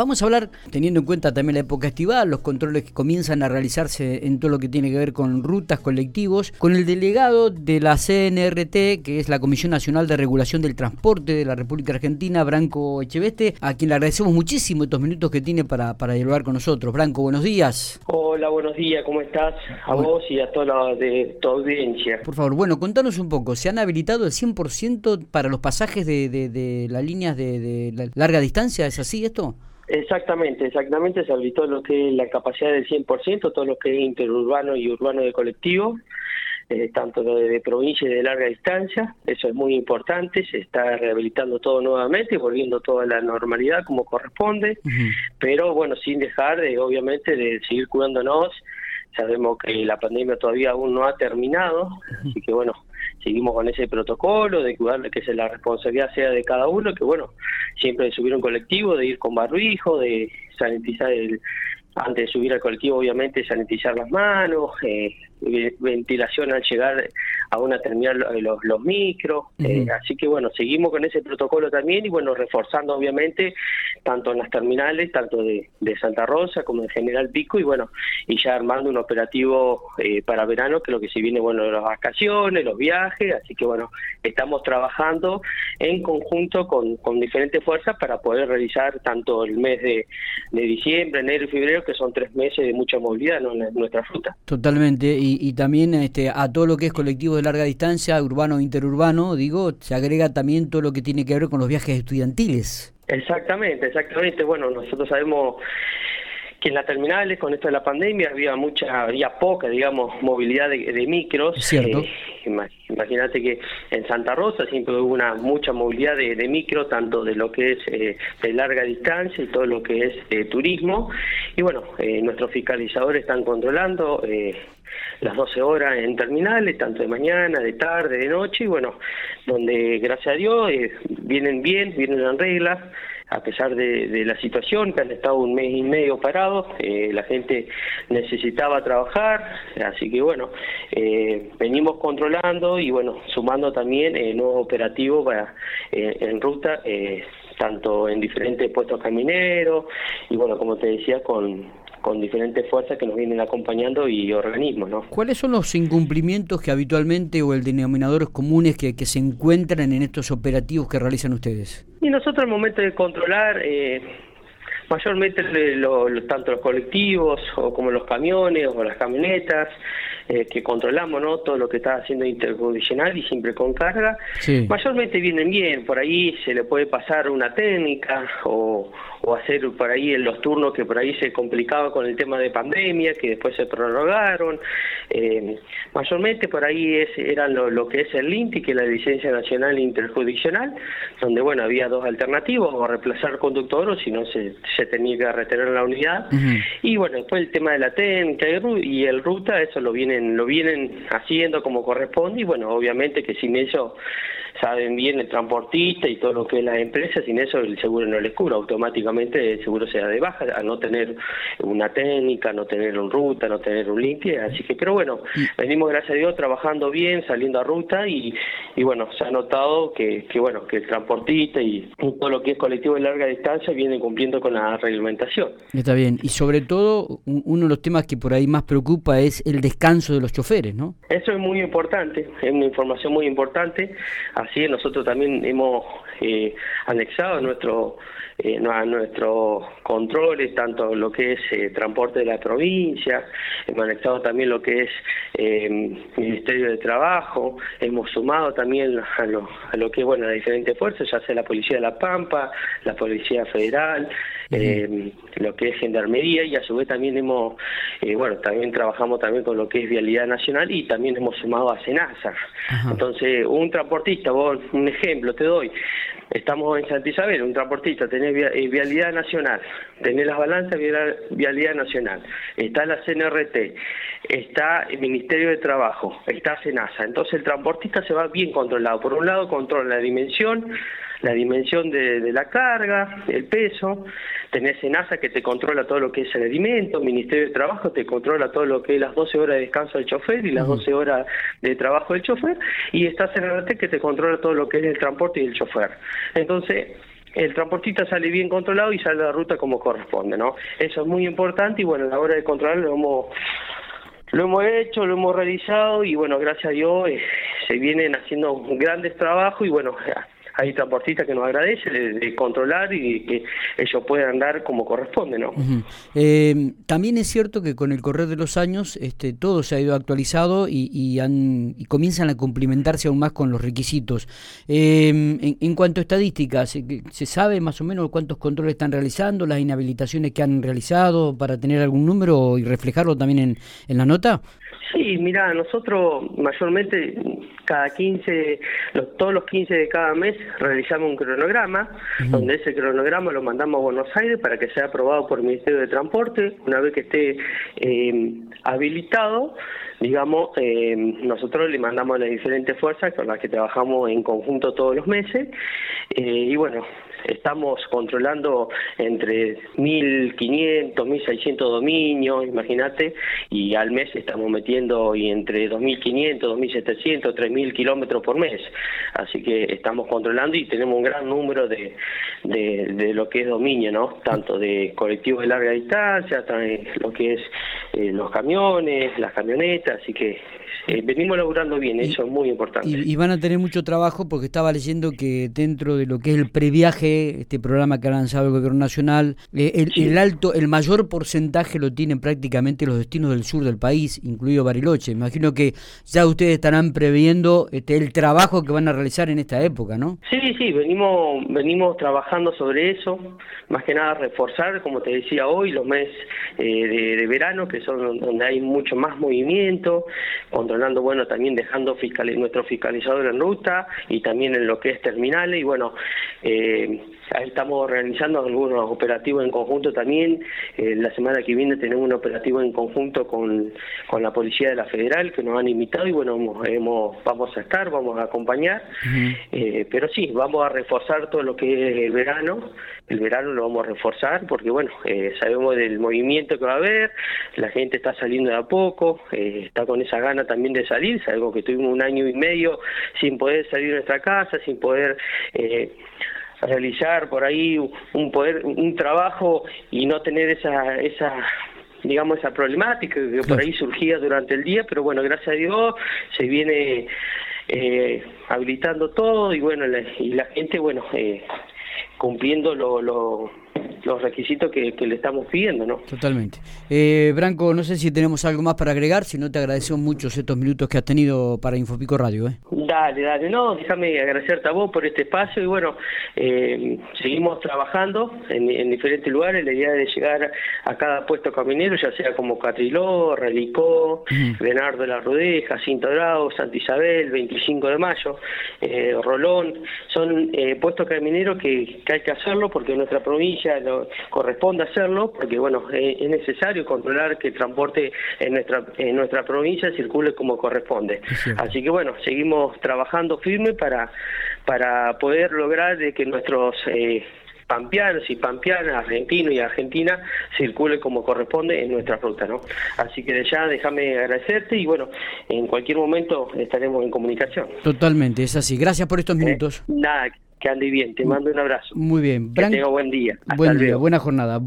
Vamos a hablar, teniendo en cuenta también la época estival, los controles que comienzan a realizarse en todo lo que tiene que ver con rutas, colectivos, con el delegado de la CNRT, que es la Comisión Nacional de Regulación del Transporte de la República Argentina, Branco Echeveste, a quien le agradecemos muchísimo estos minutos que tiene para, para dialogar con nosotros. Branco, buenos días. Hola, buenos días, ¿cómo estás? A vos y a toda la de tu audiencia. Por favor, bueno, contanos un poco, ¿se han habilitado el 100% para los pasajes de, de, de las líneas de, de larga distancia? ¿Es así esto? Exactamente, exactamente, se habilitó lo que es la capacidad del 100%, todo lo que es interurbano y urbano de colectivo, eh, tanto de, de, provincia y de larga distancia, eso es muy importante, se está rehabilitando todo nuevamente, volviendo toda la normalidad como corresponde, pero bueno, sin dejar de, obviamente, de seguir cuidándonos, sabemos que la pandemia todavía aún no ha terminado, así que bueno, seguimos con ese protocolo de cuidar que la responsabilidad sea de cada uno, que bueno, siempre de subir un colectivo, de ir con barbijo, de sanitizar el, antes de subir al colectivo, obviamente, sanitizar las manos, eh, ventilación al llegar a una terminal eh, los, los micros. Eh, así que, bueno, seguimos con ese protocolo también y, bueno, reforzando, obviamente, tanto en las terminales, tanto de, de Santa Rosa como en General Pico, y, bueno, y ya armando un operativo para verano, que lo que se viene, bueno, las vacaciones, los viajes. Así que, bueno, estamos trabajando en conjunto con, con diferentes fuerzas para poder realizar tanto el mes de, de diciembre, enero y febrero, que son tres meses de mucha movilidad en nuestra ruta. Totalmente, y, y, también este, a todo lo que es colectivo de larga distancia, urbano e interurbano, digo, se agrega también todo lo que tiene que ver con los viajes estudiantiles. Exactamente, exactamente. Bueno, nosotros sabemos que en las terminales con esto de la pandemia había mucha, había poca, digamos, movilidad de, de micros. Cierto. Eh, imagínate que en Santa Rosa siempre hubo una mucha movilidad de, de micro, tanto de lo que es eh, de larga distancia y todo lo que es eh, turismo. Y bueno, eh, nuestros fiscalizadores están controlando eh, las 12 horas en terminales, tanto de mañana, de tarde, de noche, y bueno, donde gracias a Dios eh, vienen bien, vienen en regla, a pesar de, de, la situación, que han estado un mes y medio parados, eh, la gente necesitaba trabajar, así que bueno, eh, venimos controlando y bueno, sumando también eh, nuevos operativos para, en ruta, tanto en diferentes puestos camineros y bueno, como te decía, con con diferentes fuerzas que nos vienen acompañando y organismos. ¿no? ¿Cuáles son los incumplimientos que habitualmente o el denominadores comunes que, que se encuentran en estos operativos que realizan ustedes? Y nosotros al momento de controlar... Eh, mayormente lo, lo, tanto los colectivos o como los camiones o las camionetas eh, que controlamos no todo lo que está haciendo interjudicional y siempre con carga sí. mayormente vienen bien por ahí se le puede pasar una técnica o, o hacer por ahí en los turnos que por ahí se complicaba con el tema de pandemia que después se prorrogaron eh, mayormente por ahí es, eran lo, lo, que es el INTI que es la licencia nacional interjudicional donde bueno había dos alternativas o reemplazar conductor o si no se, se tenía que retener la unidad. Uh -huh. Y bueno, después el tema de la técnica y el ruta, eso lo lo vienen haciendo como corresponde y bueno, obviamente que sin eso saben bien el transportista y todo lo que es la empresa, sin eso el seguro no les cubra, automáticamente el seguro se da de baja, a no tener una técnica, no tener un ruta, no tener un limpie, así que, pero bueno, venimos gracias a Dios trabajando bien, saliendo a ruta y, y bueno, se ha notado que, que bueno, que el transportista y todo lo que es colectivo de larga distancia vienen cumpliendo con la reglamentación. Está bien, y sobre todo uno de los temas que por ahí más preocupa es el descanso de los choferes, ¿no? Eso es muy importante, es una información muy importante, así nosotros también hemos eh, anexado nuestro eh, nuestros controles, tanto lo que es eh, transporte de la provincia, hemos anexado también lo que es eh, Ministerio de Trabajo, hemos sumado también a lo, a lo que es, bueno, las diferentes fuerzas, ya sea la Policía de La Pampa, la Policía Federal, -huh. lo que es Gendarmería, y a su vez también hemos, bueno, también trabajamos también con lo que es Vialidad Nacional y también hemos sumado a Senasa. Entonces, un transportista, vos, un ejemplo te doy, estamos en Santa Isabel, un transportista, tenés eh, vialidad nacional, tenés las balanzas vialidad nacional, está la CNRT, está el Ministerio de Trabajo, está SENASA, entonces el transportista se va bien controlado, por un lado controla la dimensión, la dimensión de, de la carga, el peso, tenés SENASA que te controla todo lo que es el alimento, Ministerio de Trabajo te controla todo lo que es las 12 horas de descanso del chofer y las 12 horas de trabajo del chofer, y está CNRT que te controla todo lo que es el transporte y el chofer. Entonces, el transportista sale bien controlado y sale la ruta como corresponde, ¿no? Eso es muy importante y bueno, a la hora de controlar lo hemos, lo hemos hecho, lo hemos realizado y bueno, gracias a Dios eh, se vienen haciendo grandes trabajos y bueno, hay transportistas que nos agradecen de, controlar y que ellos puedan andar como corresponde, ¿no? Eh, también es cierto que con el correr de los años este, todo se ha ido actualizado y, han, y comienzan a cumplimentarse aún más con los requisitos. Eh, en, cuanto a estadísticas, ¿se, sabe más o menos cuántos controles están realizando, las inhabilitaciones que han realizado para tener algún número y reflejarlo también en, en la nota? Sí, mira, nosotros mayormente cada 15, todos los 15 de cada mes realizamos un cronograma, donde ese cronograma lo mandamos a Buenos Aires para que sea aprobado por el Ministerio de Transporte. Una vez que esté eh, habilitado, digamos, eh, nosotros le mandamos a las diferentes fuerzas con las que trabajamos en conjunto todos los meses. Eh, y bueno, estamos controlando entre 1.500, 1.600 dominios, imagínate, y al mes estamos metiendo y entre 2.500, 2.700, 3.000 kilómetros por mes. Así que estamos controlando y tenemos un gran número de, de, lo que es dominio, ¿no? Tanto de colectivos de larga distancia, también lo que es eh, los camiones, las camionetas, así que eh, venimos laburando bien, eso es muy importante. Y, van a tener mucho trabajo porque estaba leyendo que dentro de lo que es el previaje, este programa que ha lanzado el gobierno nacional, eh, el, alto, el mayor porcentaje lo tienen prácticamente los destinos del sur del país, incluido Bariloche. Imagino que ya ustedes estarán previendo este, el trabajo que van a realizar en esta época, ¿no? Sí, sí, venimos, venimos trabajando sobre eso, más que nada reforzar, como te decía hoy, los meses eh, de, de verano, que son donde hay mucho más movimiento, bueno, también dejando fiscal, nuestro fiscalizador en ruta y también en lo que es terminales. Y bueno, eh, estamos realizando algunos operativos en conjunto también, eh, la semana que viene tenemos un operativo en conjunto con, con la Policía de la Federal que nos han invitado y bueno, hemos, vamos a estar, vamos a acompañar, eh, pero sí, vamos a reforzar todo lo que es el verano, el verano lo vamos a reforzar porque bueno, sabemos del movimiento que va a haber, la gente está saliendo de a poco, está con esa gana también de salir, algo que tuvimos un año y medio sin poder salir de nuestra casa, sin poder eh, realizar por ahí un poder un trabajo y no tener esa esa digamos esa problemática que por ahí surgía durante el día, pero bueno, gracias a Dios se viene eh, habilitando todo y bueno, y la gente, bueno, eh, cumpliendo lo, lo, los requisitos que, le estamos pidiendo, ¿no? Totalmente. Eh, Branco, no sé si tenemos algo más para agregar, si no te agradecemos mucho estos minutos que has tenido para Infopico Radio. ¿eh? Dale, dale, no, déjame agradecerte a vos por este espacio y bueno, eh, seguimos trabajando en, diferentes lugares, la idea de llegar a cada puesto caminero, ya sea como Catriló, Relicó, Bernardo de la Rudeja, Jacinto Grau, Santa Isabel, 25 de mayo, eh, Rolón, son eh, puestos camineros que, que hay que hacerlo porque nuestra provincia corresponde hacerlo, porque bueno, es, necesario controlar que el transporte en nuestra, en nuestra provincia circule como corresponde. Así que bueno, seguimos trabajando firme para, para poder lograr de que nuestros eh, pampeanos y pampeanas, argentinos y argentina, circule como corresponde en nuestra ruta, ¿no? Así que de ya déjame agradecerte y bueno, en cualquier momento estaremos en comunicación. Totalmente, es así. Gracias por estos eh, minutos. nada, que ande bien, te mando un abrazo. Muy bien. que tenga buen día. buen día, buena jornada.